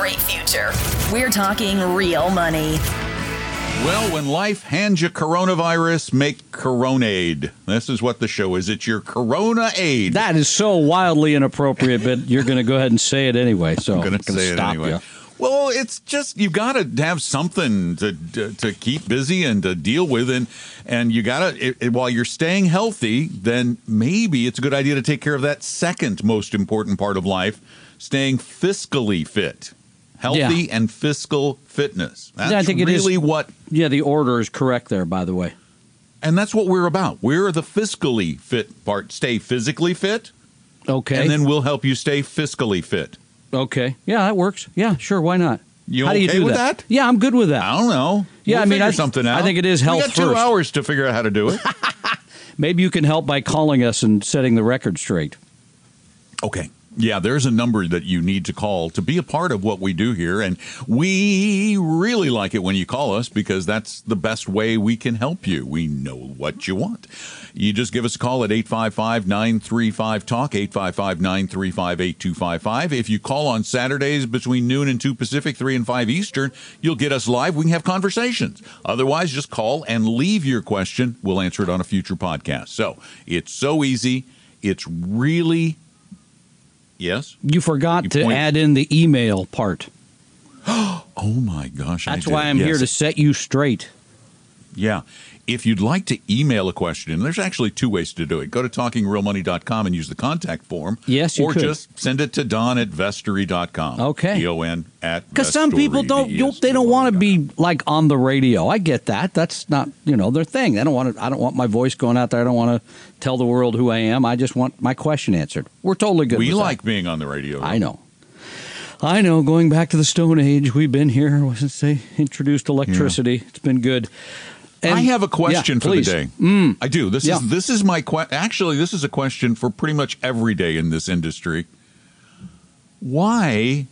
Great future. We're talking real money. Well, when life hands you coronavirus, make Coronade. This is what the show is. It's your Corona aid. That is so wildly inappropriate, but you're going to go ahead and say it anyway. So I'm going to say it stop anyway. you. Well, it's just you got to have something to, to to keep busy and to deal with, and and you got to while you're staying healthy, then maybe it's a good idea to take care of that second most important part of life, staying fiscally fit, healthy Yeah. and fiscal fitness. That's Yeah, I think it is- really what Yeah, the order is correct there, by the way. And that's what we're about. We're the fiscally fit part. Stay physically fit, Okay. and then we'll help you stay fiscally fit. okay. Yeah, that works. Yeah, sure. Why not? You How do you do with that? that? Yeah, I'm good with that. I don't know. Yeah, We'll I mean, I- something out. I think it is health We got two first. hours to figure out how to do it. Maybe you can help by calling us and setting the record straight. okay. Yeah, there's a number that you need to call to be a part of what we do here, and we really like it when you call us because that's the best way we can help you. We know what you want. You just give us a call at 855 935 TALK, 855 935 8255. If you call on Saturdays between noon and 2 Pacific, 3 and 5 Eastern, you'll get us live. We can have conversations. Otherwise, just call and leave your question. We'll answer it on a future podcast. So it's so easy. It's really, yes? You forgot You to point- add in the email part. Oh my gosh. I That's why I'm here to set you straight. Yeah. If you'd like to email a question, and there's actually two ways to do it. Go to talkingrealmoney.com and use the contact form. Yes, you Or could. just send it to Don at vestory.com. Okay. D-O-N at Because some people don't, they don't want to be like on the radio. I get that. That's not you know their thing. They don't want to. I don't want my voice going out there. I don't want to tell the world who I am. I just want my question answered. We're totally good. We with that. like being on the radio. I know. I know. Going back to the Stone Age, we've been here since they introduced electricity. It's been good. And- I have a question Yeah, for please. the day. Mm. I do. This Yeah. is this is my que- actually this is a question for pretty much every day in this industry. Why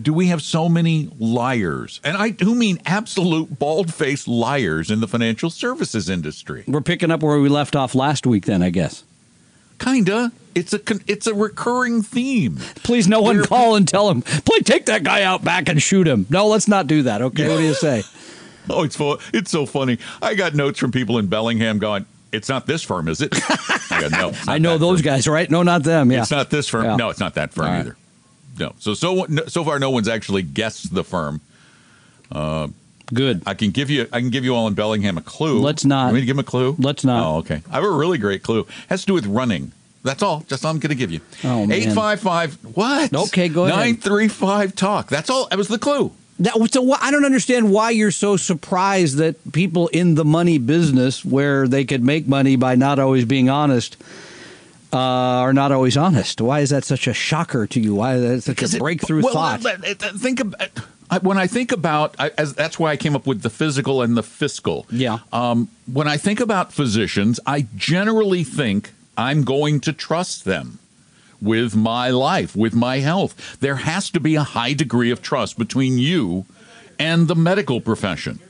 do we have so many liars? And I do mean absolute bald-faced liars in the financial services industry. We're picking up where we left off last week. Then I guess. Kinda. It's a con- it's a recurring theme. Please, no one call and tell him. Please take that guy out back and shoot him. No, let's not do that. Okay, what do you say? Oh, it's fu- it's so funny. I got notes from people in Bellingham going, "It's not this firm, is it?" I got no. I know those firm. guys, right? No, not them. Yeah, It's not this firm. Yeah. No, it's not that firm right. either. No. So so so far, no one's actually guessed the firm. Uh, good. I can give you I can give you all in Bellingham a clue. Let's not. Want me to give them a clue? Let's not. Oh, okay. I have a really great clue. It has to do with running. That's all. Just all I'm going to give you. Oh, man. Eight five five. What? Okay, go ahead. Nine three five talk. That's all. That was the clue. That, so I don't understand why you're so surprised that people in the money business, where they could make money by not always being honest, uh, are not always honest. Why is that such a shocker to you? Why is that such Because a it- breakthrough well, thought? Think about I, when I think about I, as, that's why I came up with the physical and the fiscal. Yeah. Um, when I think about physicians, I generally think I'm going to trust them with my life, with my health. There has to be a high degree of trust between you and the medical profession.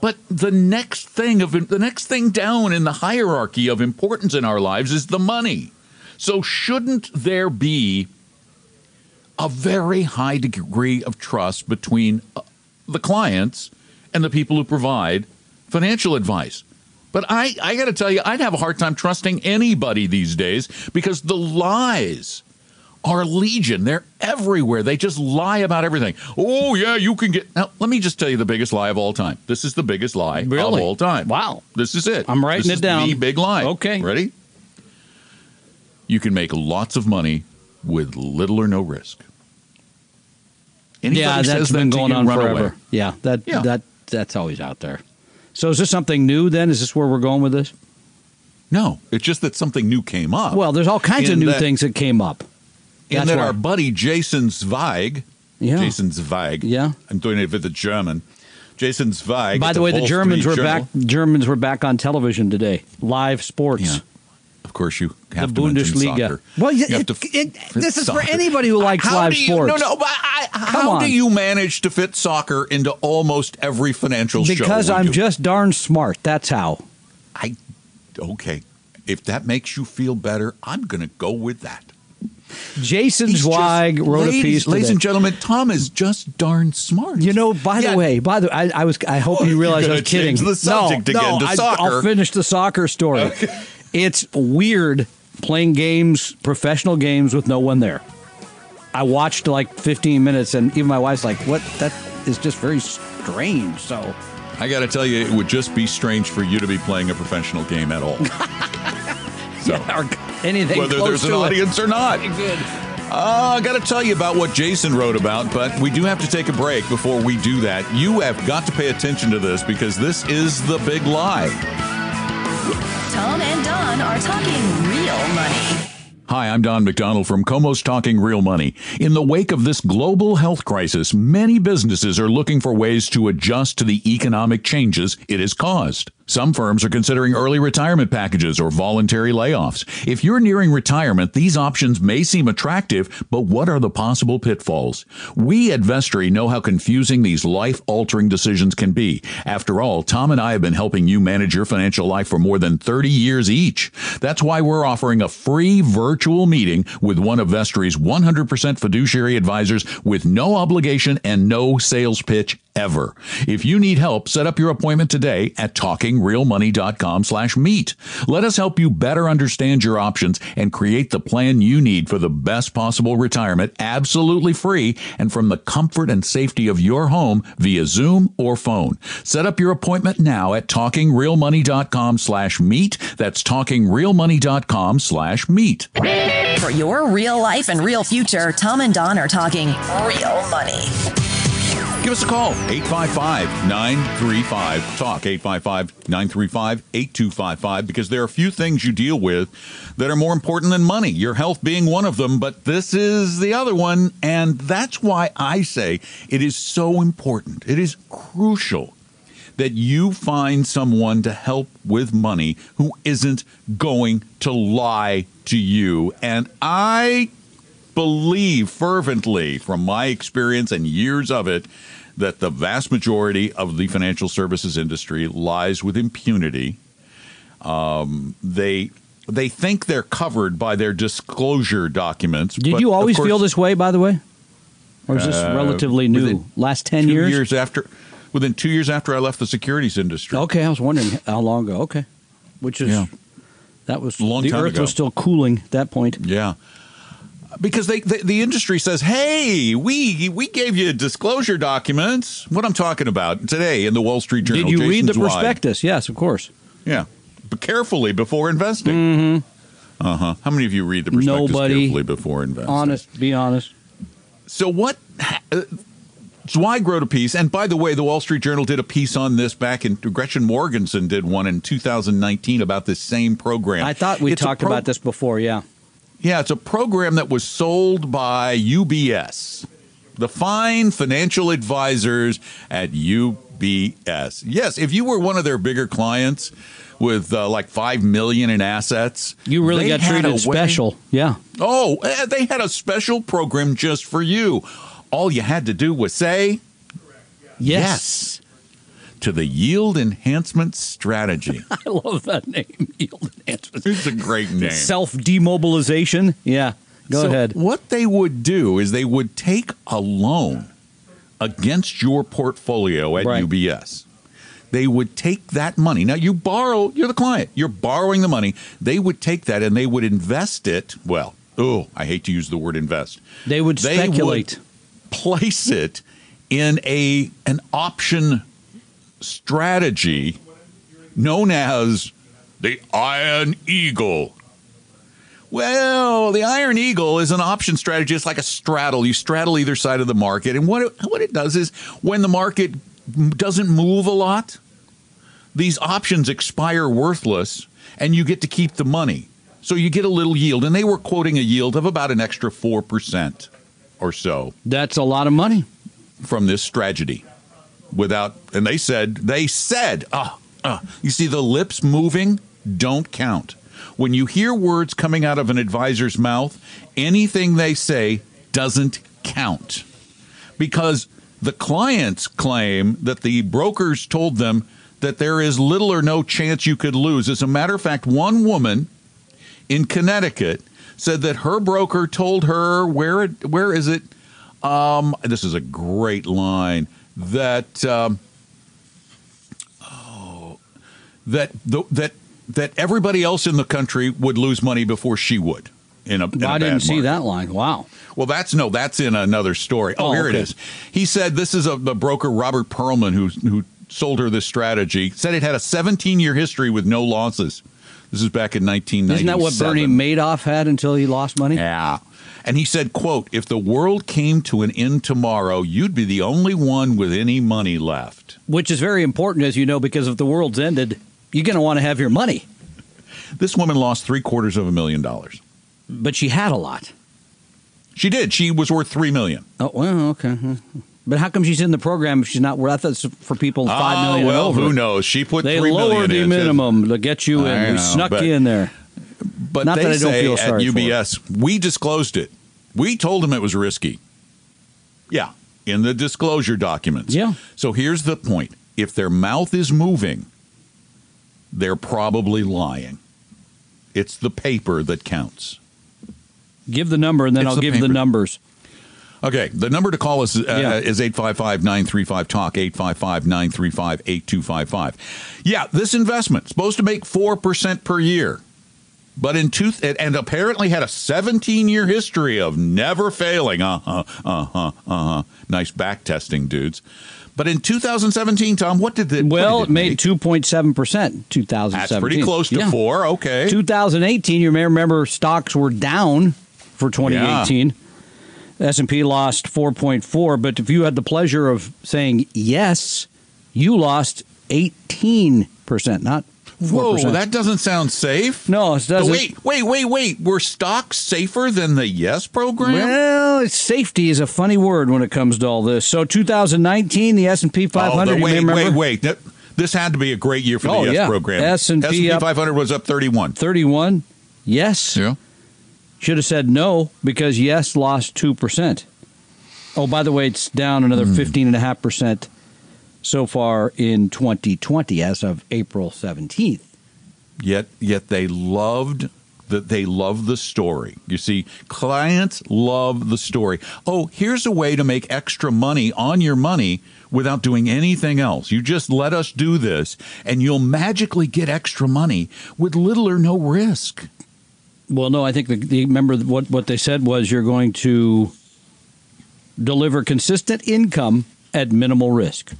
But the next thing of the next thing down in the hierarchy of importance in our lives is the money. So shouldn't there be a very high degree of trust between uh, the clients and the people who provide financial advice. But I, I got to tell you, I'd have a hard time trusting anybody these days because the lies are legion. They're everywhere. They just lie about everything. Oh, yeah, you can get. Now, let me just tell you the biggest lie of all time. This is the biggest lie of all time. Wow. This is it. I'm writing This it is down. The big lie. Okay. Ready? You can make lots of money with little or no risk. Anybody yeah, that's that been to going on forever. away. Yeah, that Yeah. that that's always out there. So is this something new? Then is this where we're going with this? No, it's just that something new came up. Well, there's all kinds of new that- things that came up. And That's then why. our buddy Jason Zweig, Yeah. Jason Zweig, Yeah. I'm doing it with the German. Jason Zweig. By at the way, the Germans Street were Journal. back. Germans were back on television today, live sports. Yeah. Of course, you have The to Bundesliga. soccer. Well, You it- have to it- it- this is for anybody who likes How live do you, sports. No, no, but I, how on. do you manage to fit soccer into almost every financial show? Because I'm just darn smart. That's how. I okay. If that makes you feel better, I'm going to go with that. Jason He's just- Zweig wrote ladies, a piece Ladies and gentlemen, Tom is just darn smart. You know, by Yeah. the way, by the way, I, I was. I hope Oh, you realize I was kidding. the subject no, again no, to I, soccer. I'll finish the soccer story. It's weird playing games, professional games, with no one there. I watched like 15 minutes, and even my wife's like, "What? That is just very strange." So, I got to tell you, it would just be strange for you to be playing a professional game at all. so, or anything whether there's an it. audience or not. Good. Uh, I got to tell you about what Jason wrote about, but we do have to take a break before we do that. You have got to pay attention to this because this is the big lie. Tom and Don are talking real money. Hi, I'm Don McDonald from Comos Talking Real Money. In the wake of this global health crisis, many businesses are looking for ways to adjust to the economic changes it has caused. Some firms are considering early retirement packages or voluntary layoffs. If you're nearing retirement, these options may seem attractive, but what are the possible pitfalls? We at Vestory know how confusing these life altering decisions can be. After all, Tom and I have been helping you manage your financial life for more than 30 years each. That's why we're offering a free virtual meeting with one of Vestory's 100% fiduciary advisors with no obligation and no sales pitch ever. If you need help, set up your appointment today at talkingrealmoney.com slash meet. Let us help you better understand your options and create the plan you need for the best possible retirement absolutely free and from the comfort and safety of your home via Zoom or phone. Set up your appointment now at talkingrealmoney.com slash meet. That's talkingrealmoney.com slash meet. For your real life and real future, Tom and Don are talking real money. Give us a call, 855 935 TALK, 855 935 8255, because there are a few things you deal with that are more important than money, your health being one of them, but this is the other one. And that's why I say it is so important. It is crucial that you find someone to help with money who isn't going to lie to you. And I believe fervently from my experience and years of it that the vast majority of the financial services industry lies with impunity. Um, they they think they're covered by their disclosure documents. Did you always course, feel this way, by the way? Or is this Uh, relatively new? Last 10 years? years? after within two years after I left the securities industry. Okay, I was wondering how long ago. Okay. Which is, Yeah. that was, A long the time earth ago. was still cooling at that point. Yeah. Because they, they the industry says, "Hey, we we gave you disclosure documents." What I'm talking about today in the Wall Street Journal. Did you read the Jason Zweig. prospectus? Yes, of course. Yeah, but carefully before investing. Mm-hmm. Uh huh. How many of you read the prospectus Nobody. carefully before investing? Honest, be honest. So what? Uh, Zweig wrote a piece, and by the way, the Wall Street Journal did a piece on this back in. Gretchen Morgenson did one in 2019 about this same program. I thought we It's talked pro- about this before, yeah. Yeah, it's a program that was sold by UBS, the fine financial advisors at UBS. Yes, if you were one of their bigger clients with uh, like five million in assets, You really got treated special. Yeah. Oh, eh, they had a special program just for you. All you had to do was say Yes. To the yield enhancement strategy. I love that name. Yield enhancement. it's a great name. Self demobilization. Yeah. Go So ahead. What they would do is they would take a loan against your portfolio at Right. UBS. They would take that money. Now you borrow, you're the client. You're borrowing the money. They would take that and they would invest it. Well, oh, I hate to use the word invest. They would They would- speculate. Place it in a an option strategy known as the Iron Eagle. Well, the Iron Eagle is an option strategy. It's like a straddle. You straddle either side of the market, and what it, what it does is when the market doesn't move a lot, these options expire worthless, and you get to keep the money. So you get a little yield. And they were quoting a yield of about an extra 4% or so That's a lot of money. from this strategy without and they said they said uh, uh, you see the lips moving don't count. When you hear words coming out of an advisor's mouth anything they say doesn't count. Because the clients claim that the brokers told them that there is little or no chance you could lose. As a matter of fact one woman in Connecticut said that her broker told her where it, where is it? Um, this is a great line that um, oh, that the, that that everybody else in the country would lose money before she would. In a, in I bad didn't see market. that line. Wow. Well, that's no, that's in another story. Oh, Oh, here it okay. is. He said this is a the broker Robert Perlman who who sold her this strategy. Said it had a 17 year history with no losses. This is back in 1997. Isn't that what Bernie Madoff had until he lost money? Yeah. And he said, quote, if the world came to an end tomorrow, you'd be the only one with any money left. Which is very important, as you know, because if the world's ended, you're going to want to have your money. This woman lost three quarters of a million dollars. But she had a lot. She did. She was worth three million. Oh, well, okay. But how come she's in the program if she's not worth? I thought it's for people five Oh, million well, who knows? She put They three million lowered the minimum to get you in. I we snuck you in there. But Not they that I don't say feel at UBS, we disclosed it. We told them it was risky. Yeah, in the disclosure documents. Yeah. So here's the point: if their mouth is moving, they're probably lying. It's the paper that counts. Give the number, and then It's I'll the give the numbers. Okay, the number to call us uh, Yeah. is 855-935 talk 855-935-8255. Yeah, this investment supposed to make 4% per year. But in two and apparently had a 17-year history of never failing. Uh-huh. Uh-huh. Uh-huh. Nice back testing, dudes. But in 2017, Tom, what did it Well, what it made make? two point seven percent. Two thousand That's pretty close to 4. Okay. 2018, you may remember stocks were down for 2018. S&P lost 4.4, but if you had the pleasure of saying yes, you lost 18%, not 4%. Whoa, that doesn't sound safe. No, it doesn't. Wait, wait, wait, wait. Were stocks safer than the Yes program? well, safety is a funny word when it comes to all this. So 2019, the S&P 500, Oh, wait, remember, wait, wait. This had to be a great year for the Oh, Yes yeah. program. S&P S&P 500 was up 31. 31. Yes. Yeah. Should have said no because yes lost 2%. Oh, by the way, it's down another Hmm. 15.5% so far in 2020 as of April 17th. Yet, yet they loved that they love the story. You see, clients love the story. Oh, here's a way to make extra money on your money without doing anything else. You just let us do this, and you'll magically get extra money with little or no risk. Well, no, I think the, the remember what what they said was you're going to deliver consistent income at minimal risk.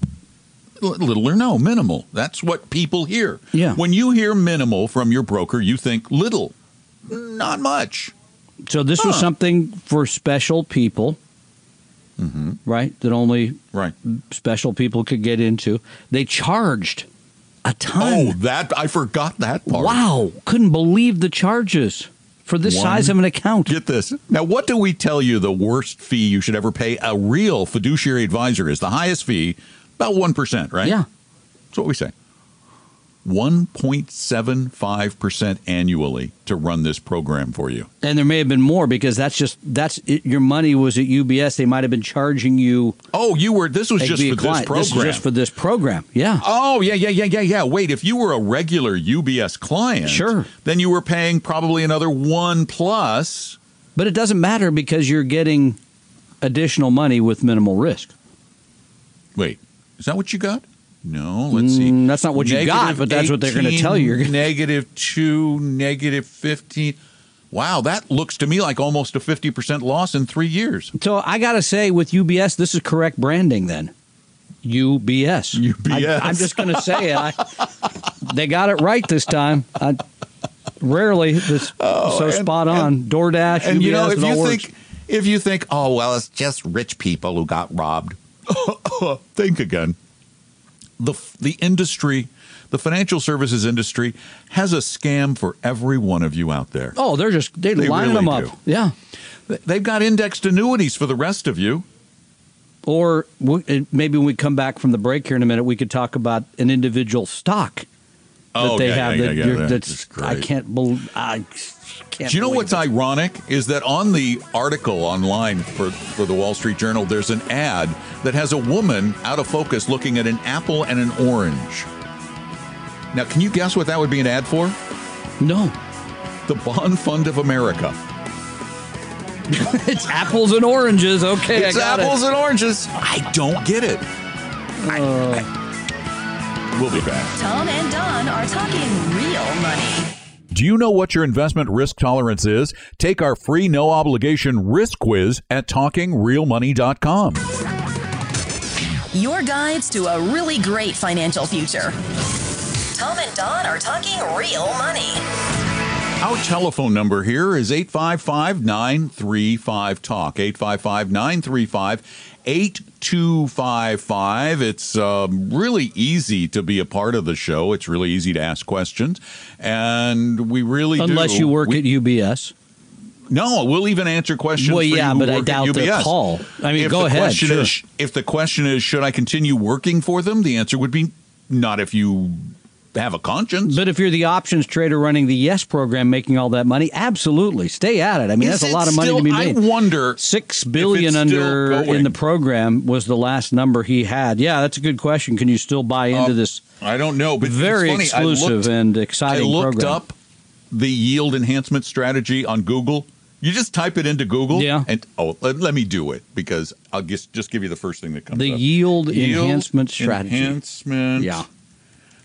Little or no, minimal. That's what people hear. Yeah. When you hear minimal from your broker, you think little, not much. So this was something for special people, mm-hmm. right? That only Right. special people could get into. They charged a ton. Oh, that I forgot that part. Wow, couldn't believe the charges for this One- size of an account. Get this. Now, what do we tell you the worst fee you should ever pay a real fiduciary advisor is? The highest fee, about 1%, right? Yeah. That's what we say. 1.75% annually to run this program for you. And there may have been more because that's just that's it, your money was at UBS. They might have been charging you Oh, you were, this was just for this program. This is just for this program. Yeah. Oh, yeah, yeah, yeah, yeah, yeah. Wait, if you were a regular UBS client, Sure. then you were paying probably another one plus. But it doesn't matter because you're getting additional money with minimal risk. Wait, is that what you got? No, let's see. Mm, that's not what you got, but that's what they're gonna tell you. Negative two, negative 15. Wow, that looks to me like almost a 50% loss in three years. So I got to say, with UBS, this is correct branding then. UBS. UBS. I, am just going to say it. I, they got it right this time. I, rarely this so Oh, and- spot on. DoorDash, And UBS, you know, if you works. think, if you think, oh, well, it's just rich people who got robbed, think again. The, the industry The financial services industry has a scam for every one of you out there. Oh, they're just they, They line really them up. do. Yeah. They've got indexed annuities for the rest of you. Or maybe when we come back from the break here in a minute, we could talk about an individual stock that Oh, they yeah, have yeah, that yeah, that's That's I can't believe I can't. Do you know what's it. ironic is that on the article online for, for the Wall Street Journal, there's an ad that has a woman out of focus looking at an apple and an orange. Now, can you guess what that would be an ad for? No, The Bond Fund of America. it's apples and oranges. Okay, it's I got apples it. and oranges. I don't get it. I- I- we'll be back. Tom and Don are talking real money. Do you know what your investment risk tolerance is? Take our free no obligation risk quiz at talkingrealmoney.com. Your guides to a really great financial future. Tom and Don are talking real money. Our telephone number here is 855 935 Talk. 855 935 8255. It's um, really easy to be a part of the show. It's really easy to ask questions. And we really do. Unless you work we- at UBS. No, we'll even answer questions. Well, yeah, but I doubt they'll call. I mean, if go the ahead, Question sure. is, if the question is, should I continue working for them? The answer would be not if you have a conscience. But if you're the options trader running the Yes program, making all that money, absolutely stay at it. I mean, Is that's a lot of money still- to be made. I wonder Six billion under in the program was the last number he had. Yeah, that's a good question. Can you still buy into Um, this I don't know, but it's very. Exclusive looked- and exciting. I looked program? up the yield enhancement strategy on Google. You just type it into Google, Yeah. and oh, let, let me do it because I'll just just give you the first thing that comes up. The up. yield enhancement strategy. Enhancement. Yeah.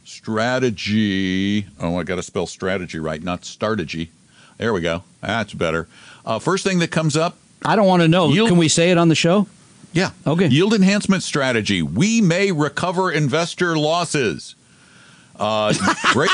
Strategy. Oh, I got to spell strategy right, not strategy. There we go. That's better. Uh, first thing that comes up. I don't want to know. Yield- Can we say it on the show? Yeah. Okay. Yield enhancement strategy. We may recover investor losses. Uh, great.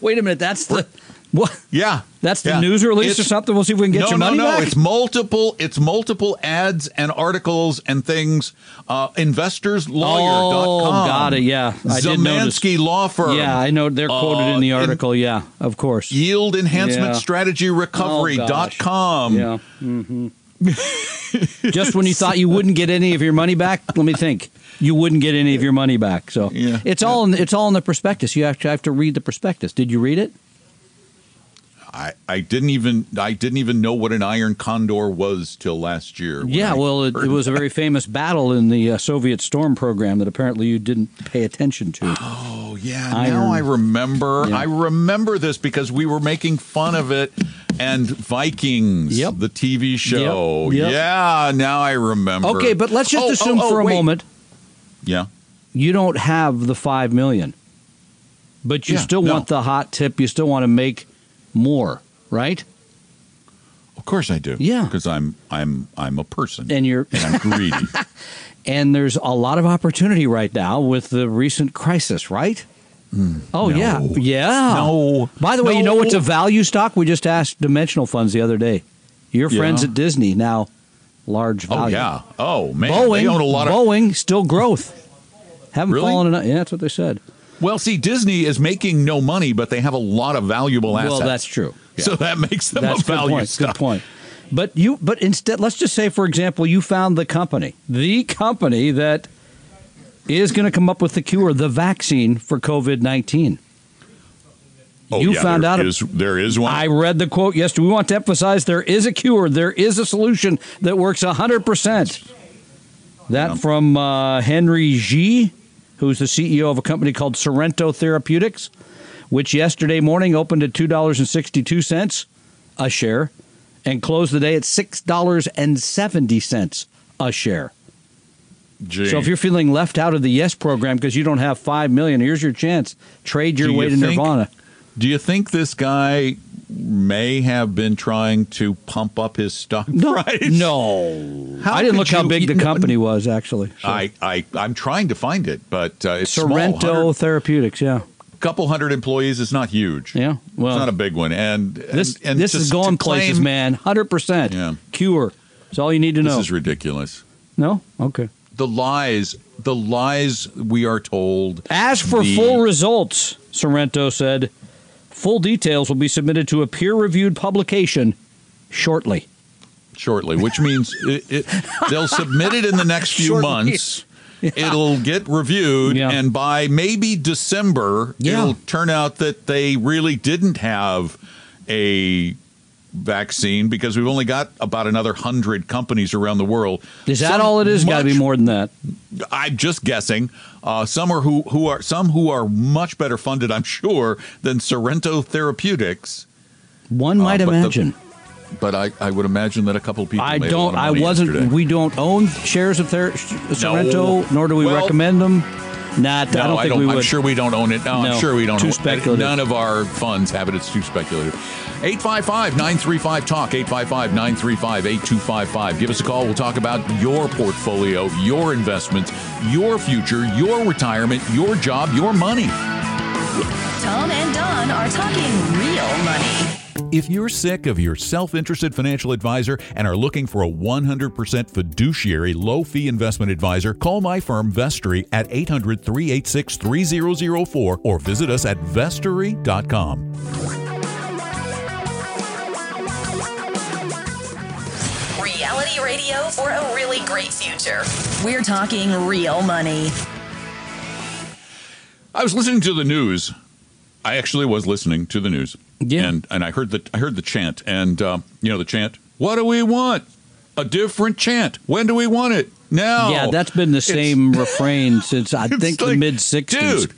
Wait a minute. That's the what? Yeah. That's the Yeah. news release or something. We'll see if we can get no, your no, money no. back. It's multiple. It's multiple ads and articles and things. Uh, InvestorsLawyer.com. Oh, got it. Yeah, I. Zamansky Law Firm. Yeah, I know they're quoted Uh, in the in- article. yeah, of course. Yield Enhancement Yeah. Strategy Recovery.com. Yeah. hmm Just when you thought you wouldn't get any of your money back, let me think. You wouldn't get any of your money back. So Yeah. it's all in, it's all in the prospectus. You actually have to read the prospectus. Did you read it? I, I didn't even I didn't even know what an iron condor was till last year. Yeah. I Well, it, it was a very famous battle in the uh, Soviet Storm program that apparently you didn't pay attention to. Oh yeah, Iron. now I remember. Yeah. I remember this because we were making fun of it and Vikings, Yep. the TV show. Yep, yep. Yeah, now I remember. Okay, but let's just Oh, assume oh, oh, for a wait. moment Yeah. you don't have the five million, but you Yeah, still no. want the hot tip. You still want to make more, right? Of course I do. Yeah. Because I'm I'm I'm a person. And you're and I'm greedy. and there's a lot of opportunity right now with the recent crisis, right? Hmm. oh no. yeah, yeah. No. By the way, you know No. what's a value stock? We just asked Dimensional Funds the other day. Your Yeah. friends at Disney now large oh, value. oh yeah. Oh man. Boeing, they own a lot of Boeing still growth. Haven't Really? fallen enough. Yeah, that's what they said. Well, see, Disney is making no money, but they have a lot of valuable assets. Well, that's true. So that makes them That's a good value point. Good point. But you, but instead, let's just say, for example, you found the company, the company that is going to come up with the cure, the vaccine for COVID nineteen. Oh, You yeah, found there out- is- there is one. I read the quote yesterday. We want to emphasize there is a cure, there is a solution that works hundred percent. That Yeah. from uh, Henry Ji, who's the CEO of a company called Sorrento Therapeutics, which yesterday morning opened at two dollars and sixty two cents a share, and closed the day at six dollars and seventy cents a share. Gee. So if you're feeling left out of the Yes program because you don't have five million, here's your chance. Trade your Do way to think- Nirvana. Do you think this guy may have been trying to pump up his stock No, price? no. How I didn't could look how big the no, company was actually. So- I, I, I'm trying to find it, but uh, it's Sorrento small. Therapeutics. Yeah, A couple hundred employees is not huge. yeah. Well, it's not a big one. And this and, and this to- is going claim- places, man. Hundred percent. Yeah. Cure. That's all you need to know. This is ridiculous. no. Okay. the lies, the lies we are told. As for the- full results, Sorrento said, full details will be submitted to a peer reviewed publication shortly. shortly, which means it, it, they'll submit it in the next few Shortly. months. It'll get reviewed, Yeah. and by maybe December, Yeah. it'll turn out that they really didn't have a vaccine because we've only got about another hundred companies around the world. Is that Some all it is? Got to be more than that. I'm just guessing. Uh, some are who who are some who are much better funded, I'm sure, than Sorrento Therapeutics. One might Uh, but the- imagine. But I, I would imagine that a couple of people. I don't. I wasn't. yesterday. We don't own shares of Ther- Sorrento, nor do we Well- recommend them. Not. No, I don't think we would. I'm sure we don't own it. No, No, I'm sure we don't too own speculative. None of our funds have it. It's too speculative. 855 935 Talk, 855 935 8255. Give us a call. We'll talk about your portfolio, your investments, your future, your retirement, your job, your money. Tom and Don are talking real money. If you're sick of your self interested financial advisor and are looking for a 100% fiduciary low fee investment advisor, call my firm Vestory at 800 386 3004 or visit us at vestory.com. Reality radio for a really great future. We're talking real money. I was listening to the news. I actually was listening to the news. Yeah. And and I heard the I heard the chant and um, you know the chant. What do we want? A different chant. When do we want it? Now. Yeah, that's been the It's- same refrain since I it's think the mid '60s. Dude,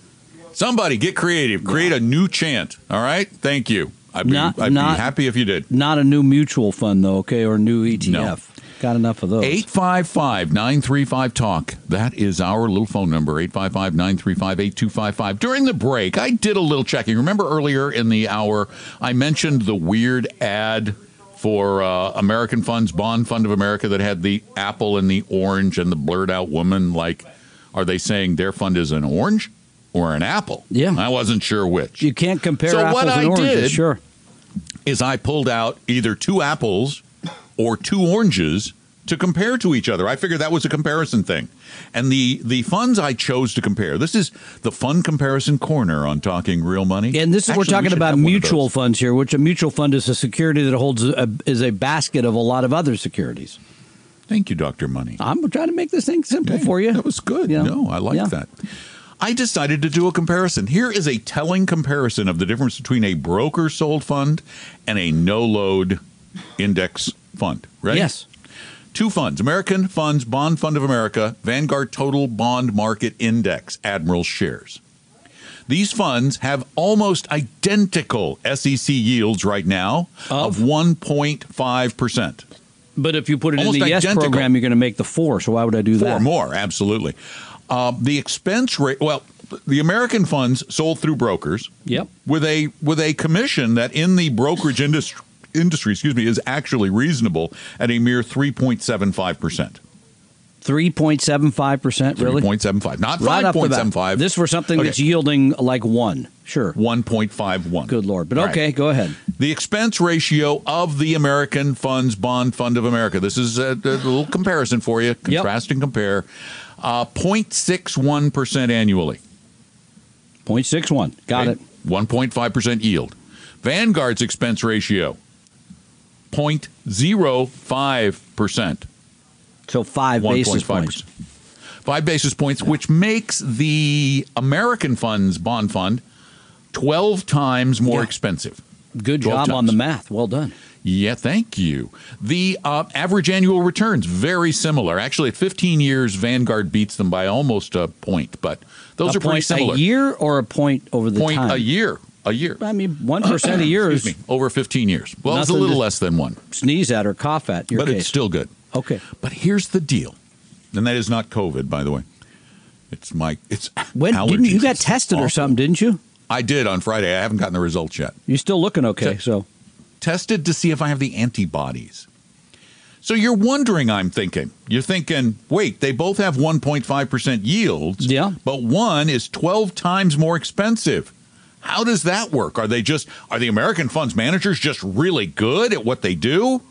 somebody get creative. Create a new chant. All right. Thank you. I'd be, Not- I'd not- be happy if you did. Not a new mutual fund though, okay, or a new ETF. Got enough of those. 855 935 Talk. That is our little phone number, 855 935 8255. During the break, I did a little checking. Remember earlier in the hour, I mentioned the weird ad for uh, American Funds, Bond Fund of America, that had the apple and the orange and the blurred out woman. Like, are they saying their fund is an orange or an apple? Yeah. I wasn't sure which. You can't compare So apples what and I oranges. did- Sure. is I pulled out either two apples or two oranges to compare to each other. I figured that was a comparison thing. And the the funds I chose to compare. This is the fun comparison corner on talking real money. And this is Actually, we're talking should about have one of mutual funds here, which a mutual fund is a security that holds a, is a basket of a lot of other securities. Thank you, Dr. Money. I'm trying to make this thing simple Hey, for you. That was good. You know? No, I like Yeah. that. I decided to do a comparison. Here is a telling comparison of the difference between a broker sold fund and a no load index fund. Right? Yes. Two funds American Funds Bond Fund of America, Vanguard Total Bond Market Index, Admiral Shares. These funds have almost identical SEC yields right now of, Of? 1.5%. But if you put it Almost in the yes program, you're going to make the four. So why would I do Four that? more, absolutely. Uh, the expense rate, well, the American funds sold through brokers Yep. with a with a commission that in the brokerage industry industry, excuse me, is actually reasonable at a mere 3.75%. Three point seven five percent. Really? 3.75, not Right off the bat. 5.75. This for something Okay. that's yielding like one. Sure. 1.51. Good lord. But All right. okay, go ahead. The expense ratio of the American Funds Bond Fund of America. This is a, a little comparison for you. Contrast and compare. Uh, 0.61% annually. 0.61. Got Okay? it. 1.5% yield. Vanguard's expense ratio, 0.05%. So five basis 1.5%. points. Five basis points, which makes the American Funds Bond Fund 12 times more Yeah. expensive. Good 12 job on the math. Well done. Yeah, thank you. The uh, average annual returns very similar. Actually, at 15 years, Vanguard beats them by almost a point, but those a are pretty point similar. a year or a point over the Point time? a year, a year. I mean, one percent a year Excuse is me, over 15 years. Well, it's a little less than one, sneeze at or cough at. Your but case. it's still good. okay. But here's the deal, and that is not COVID, by the way. It's my it's When allergies. didn't you got It's tested or something? Didn't you? I did on Friday. I haven't gotten the results yet. You're still looking okay. Te- So tested to see if I have the antibodies. So you're wondering, I'm thinking, you're thinking, wait, they both have 1.5% yields, Yeah. but one is 12 times more expensive. How does that work? Are they just, are the American funds managers just really good at what they do?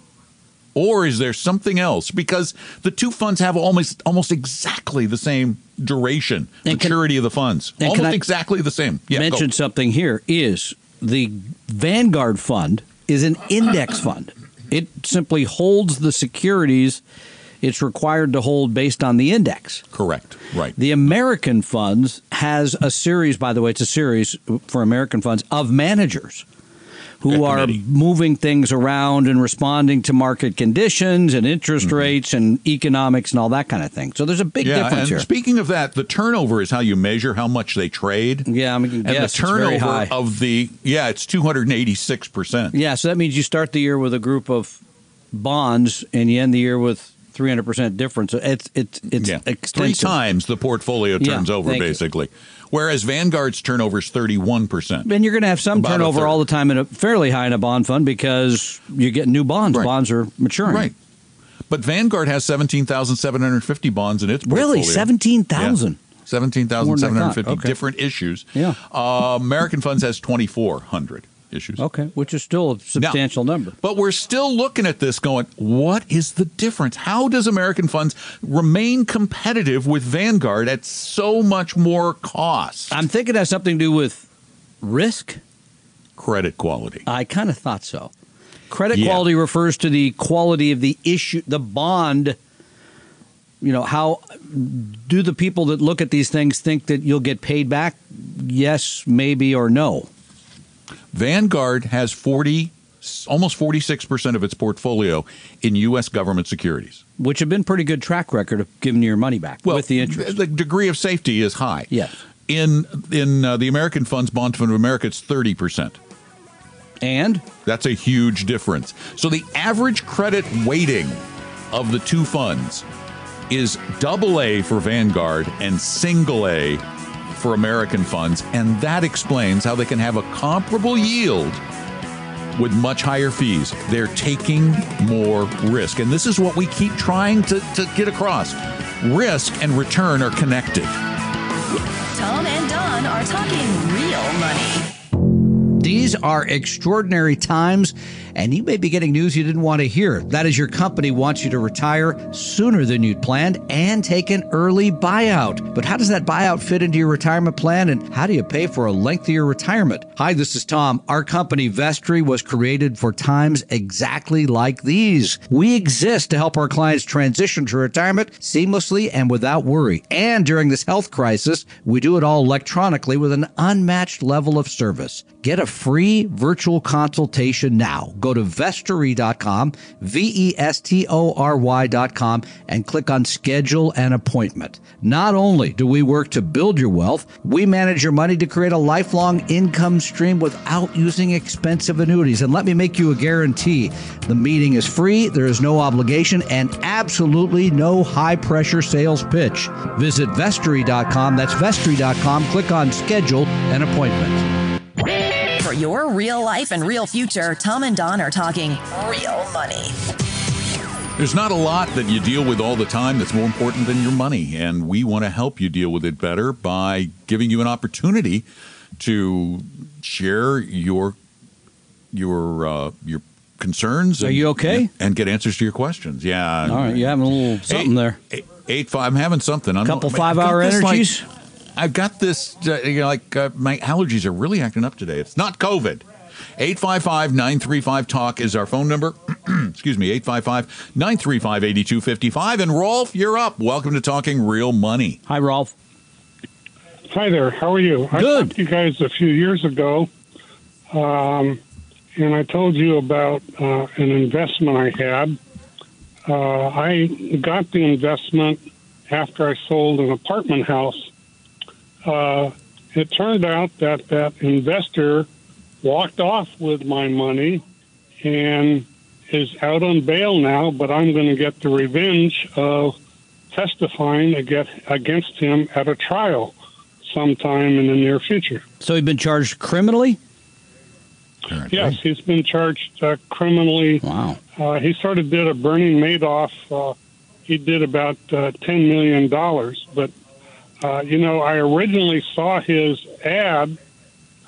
or is there something else? Because the two funds have almost almost exactly the same duration, And can- maturity of the funds, almost I exactly the same. Yeah, go. mention something here is the Vanguard fund is an index fund. It simply holds the securities it's required to hold based on the index. correct, right? The American funds has a series, by the way, it's a series for American funds of managers who are moving things around and responding to market conditions and interest Mm-hmm. rates and economics and all that kind of thing. So there's a big yeah, difference here. speaking of that, the turnover is how you measure how much they trade. yeah, I mean, And yes, the turnover of the yeah, it's two hundred and eighty six percent. Yeah, so that means you start the year with a group of bonds and you end the year with 300% difference. So It's it's it's Yeah, three times the portfolio Yeah, turns over thank you. basically, whereas Vanguard's turnover is thirty one percent. And you're going to have some About turnover all the time in a fairly high in a bond fund because you get new bonds. Right. Bonds are maturing. Right. But Vanguard has 17,750 bonds in its Really? portfolio. 17,000? Yeah. 17,750 More than I thought. Okay. different issues. Yeah. Uh, American Funds has 2,400 issues. Okay, which is still a substantial number. But we're still looking at this going, what is the difference? How does American Funds remain competitive with Vanguard at so much more cost? I'm thinking it has something to do with risk. Credit quality. I kind of thought so. Credit Yeah. quality refers to the quality of the issue, the bond. You know, how do the people that look at these things think that you'll get paid back? Yes, maybe, or no. Vanguard has 40, almost 46% of its portfolio in U.S. government securities. Which have been pretty good track record of giving your money back with the interest. The degree of safety is high. Yes. In in uh, the American funds, Bond Fund of America, it's 30%. And That's a huge difference. So the average credit weighting of the two funds is double A for Vanguard and single A for American funds. And that explains how they can have a comparable yield with much higher fees. They're taking more risk. And this is what we keep trying to, to get across risk and return are connected. Tom and Don are talking real money. These are extraordinary times, and you may be getting news you didn't want to hear. That is, your company wants you to retire sooner than you'd planned and take an early buyout. But how does that buyout fit into your retirement plan, and how do you pay for a lengthier retirement? Hi, this is Tom. Our company, Vestory, was created for times exactly like these. We exist to help our clients transition to retirement seamlessly and without worry. And during this health crisis, we do it all electronically with an unmatched level of service. Get a free virtual consultation now. Go to vestory.com, V E S T O R Y.com, and click on schedule an appointment. Not only do we work to build your wealth, we manage your money to create a lifelong income stream without using expensive annuities. And let me make you a guarantee the meeting is free, there is no obligation, and absolutely no high pressure sales pitch. Visit vestory.com, that's vestory.com, click on schedule an appointment. For your real life and real future, Tom and Don are talking real money. There's not a lot that you deal with all the time that's more important than your money. And we want to help you deal with it better by giving you an opportunity to share your your uh, your concerns. Are and- you okay? And get answers to your questions. Yeah. All right, you having a little something Eight- there. Eight, eight five. I'm having something. I'm, a Couple five-hour this, like- energies? I've got this. Uh, you know, like uh, my allergies are really acting up today. It's not COVID. 855-935 talk is our phone number. Excuse me, 855-935-8255 and Rolf, you're up. Welcome to Talking Real Money. Hi, Rolf. Hi there. How are you? I Good. talked to you guys a few years ago, um, and I told you about uh, an investment I had. Uh, I got the investment after I sold an apartment house. Uh, it turned out that that investor walked off with my money and is out on bail now, but I'm going to get the revenge of testifying against him at a trial sometime in the near future. So you've been charged criminally? Yes, he's been charged uh, criminally. Wow. Uh, he sort of did a Bernie Madoff. Uh, he did about uh, ten million dollars, but uh, you know, I originally saw his ad.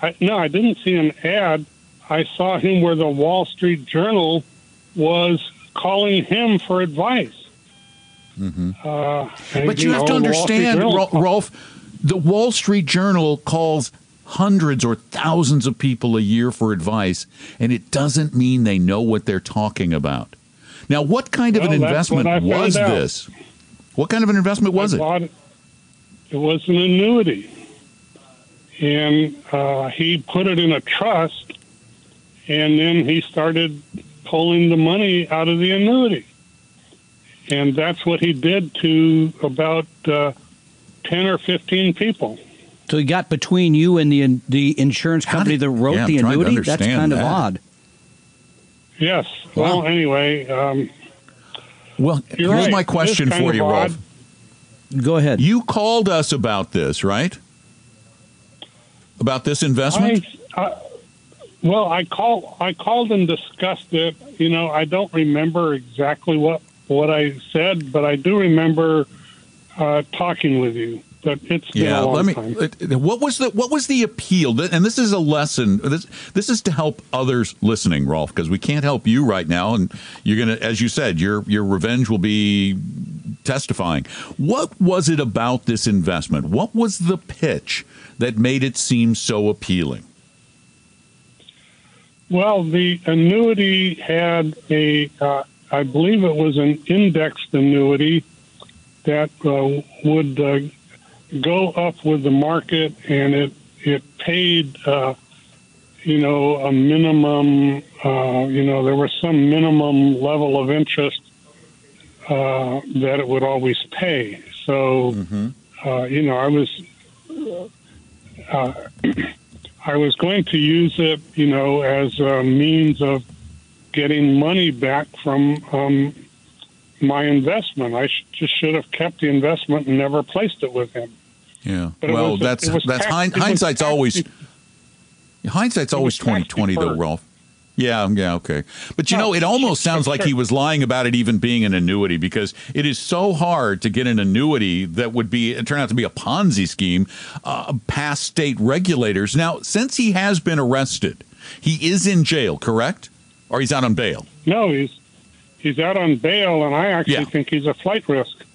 I, no, I didn't see an ad. I saw him where the Wall Street Journal was calling him for advice. Mm-hmm. Uh, But you, have know, to the Wall Street understand, Ro- Rolf, the Wall Street Journal calls hundreds or thousands of people a year for advice, and it doesn't mean they know what they're talking about. Now, what kind of Well, an investment was out. this? What kind of an investment was I it? Bought it. It was an annuity, and uh, he put it in a trust, and then he started pulling the money out of the annuity, and that's what he did to about uh, ten or fifteen people. So he got between you and the the insurance company did- that wrote yeah, the annuity. That's understand kind of odd. Yes. Wow. Well, anyway, um, Well, here's right. my question for you, odd. Rolf. Go ahead. You called us about this, right? About this investment? I, I, well, I call I called and discussed it. You know, I don't remember exactly what what I said, but I do remember uh, talking with you. But it's Yeah, let me. What was the what was the appeal? And this is a lesson. This this is to help others listening, Rolf, because we can't help you right now, and you're gonna, as you said, your your revenge will be testifying. What was it about this investment? What was the pitch that made it seem so appealing? Well, the annuity had a, uh, I believe it was an indexed annuity that uh, would uh, go up with the market, and it it paid, uh, you know, a minimum. Uh, you know, there was some minimum level of interest uh, that it would always pay. So, uh, you know, I was. Uh, I was going to use it, you know, as a means of getting money back from um, my investment. I sh- just should have kept the investment and never placed it with him. Yeah. But well, was- that's that's hind, hindsight's always hindsight's always twenty twenty though. Rolf. Yeah, yeah, okay. But you No, know, it almost sounds like he was lying about it even being an annuity because it is so hard to get an annuity that would be it turned out to be a Ponzi scheme uh, past state regulators. Now, since he has been arrested, he is in jail, correct? Or he's out on bail. No, he's he's out on bail, and I actually Yeah. think he's a flight risk.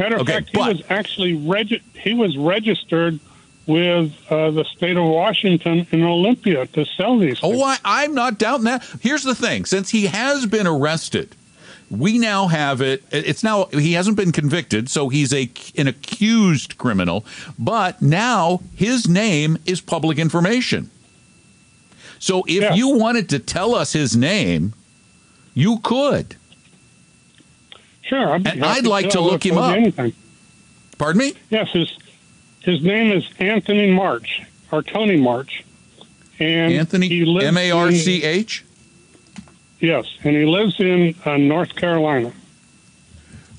Matter of Okay, fact, he but- was actually regi- he was registered with uh, the state of Washington in Olympia to sell these. Oh. I, I'm not doubting that. Here's the thing: since he has been arrested, we now have it. It's now he hasn't been convicted, so he's a an accused criminal. But now his name is public information. So if you wanted to tell us his name, you could. Sure, I'd, And I'd like to I'll look him up. Anything. Pardon me? Yes, his his name is Anthony March or Tony March, and Anthony M A R C H. Yes, and he lives in uh, North Carolina.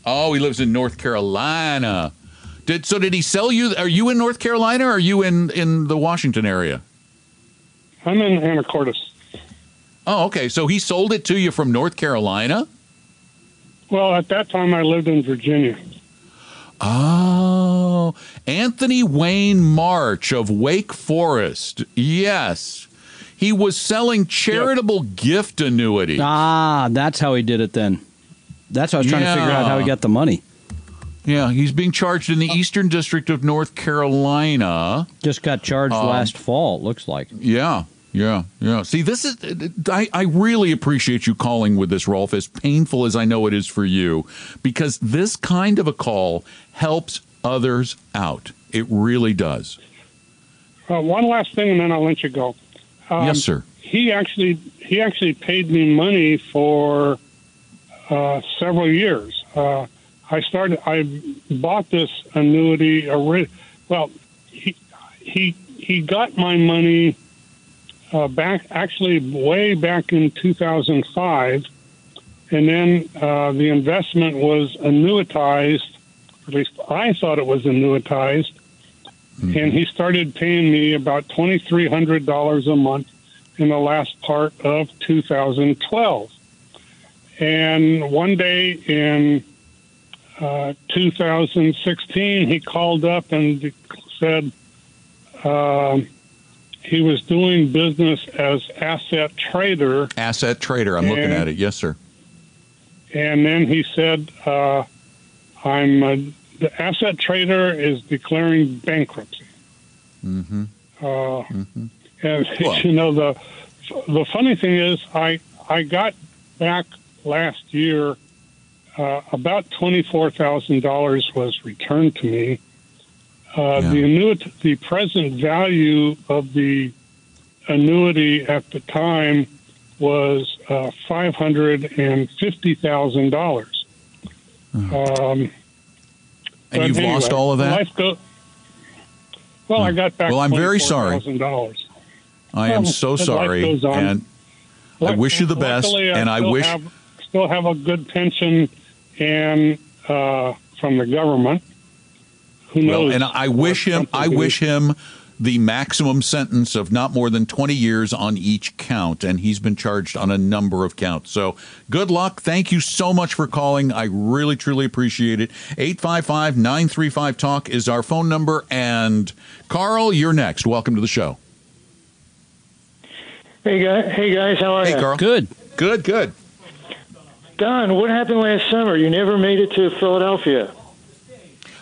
Oh, he lives in North Carolina. Did so? Did he sell you? Are you in North Carolina? or Are you in in the Washington area? I'm in Anacortes. Oh, okay. So he sold it to you from North Carolina? Well, at that time, I lived in Virginia. Oh, Anthony Wayne March of Wake Forest. Yes. He was selling charitable gift annuity. Ah, that's how he did it then. That's how I was trying to figure out how he got the money. Yeah, he's being charged in the Eastern District of North Carolina. Just got charged Um, last fall, it looks like. Yeah, yeah, yeah. See, this is, I, I really appreciate you calling with this, Rolf, as painful as I know it is for you, because this kind of a call helps others out. It really does. Uh, one last thing, and then I'll let you go. Um, yes, sir. He actually he actually paid me money for uh, several years. Uh, I started. I bought this annuity. Well, he he he got my money uh, back actually way back in 2005, and then uh, the investment was annuitized. At least I thought it was annuitized and he started paying me about twenty three hundred dollars a month in the last part of 2012. And one day in uh, 2016, he called up and said um he was doing business as asset trader Asset trader. I'm looking at it. Yes, sir. and then he said, uh, "I'm uh, the asset trader is declaring bankruptcy." Mm-hmm. Uh, Mm-hmm. And Well- you know the the funny thing is, I I got back last year uh, about twenty four thousand dollars was returned to me. Uh, Yeah. The annuity, the present value of the annuity at the time was uh, five hundred and fifty thousand dollars. Um, And you've lost all of that? Go- well, I got back. Well, I'm very sorry. Dollars. I am so sorry, and I wish you the best. Luckily, And I still wish have, still have a good pension and uh, from the government. Who knows? Well, and I wish him. I wish him the maximum sentence of not more than 20 years on each count, and he's been charged on a number of counts. So good luck. Thank you so much for calling. I really, truly appreciate it. 855 935 Talk is our phone number. And Carl, you're next. Welcome to the show. Hey guys, hey guys, how are Hey, you? Carl. Good. Good, good. Don, what happened last summer? You never made it to Philadelphia.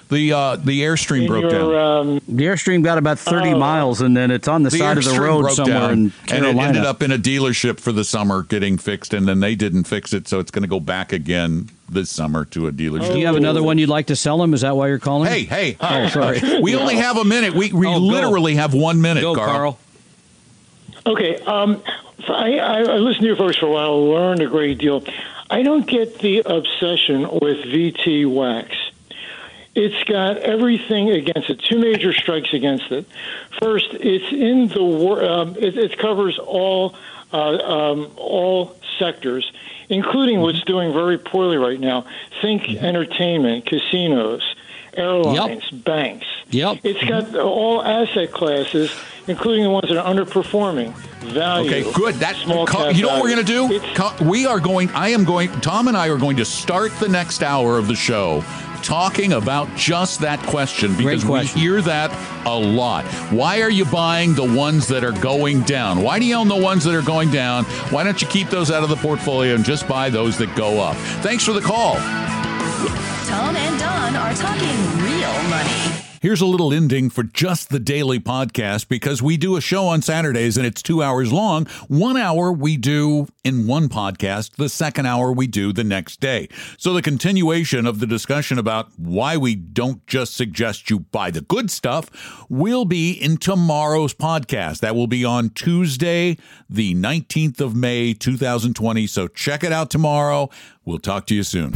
The uh, the airstream In broke your, down. Um, The airstream got about 30 Oh. miles, and then it's on the, side of the road broke somewhere down, in and it ended up in a dealership for the summer getting fixed, and then they didn't fix it, so it's going to go back again this summer to a dealership. Do you have another one you'd like to sell them? Is that why you're calling? Hey, hey, Oh, sorry. we only have a minute. We, we Oh, go. literally have one minute, Go, Carl. Carl. okay, um, I, I, I listened to your folks for a while, learned a great deal. I don't get the obsession with VTWAX. It's got everything against it. Two major strikes against it. First, it's in the wor- um, it, it covers all uh, um, all sectors, including what's doing very poorly right now. Think entertainment, casinos, airlines, banks. Yep. It's got all asset classes, including the ones that are underperforming. Value. Okay, good. That small you know what we're going to do? We are going. I am going. Tom and I are going to start the next hour of the show talking about just that question because question. we hear that a lot. Why are you buying the ones that are going down? Why do you own the ones that are going down? Why don't you keep those out of the portfolio and just buy those that go up? Thanks for the call. Tom and Don are talking real money. Here's a little ending for just the daily podcast because we do a show on Saturdays and it's two hours long. One hour we do in one podcast, the second hour we do the next day. So the continuation of the discussion about why we don't just suggest you buy the good stuff will be in tomorrow's podcast. That will be on Tuesday, the 19th of May, 2020. So check it out tomorrow. We'll talk to you soon.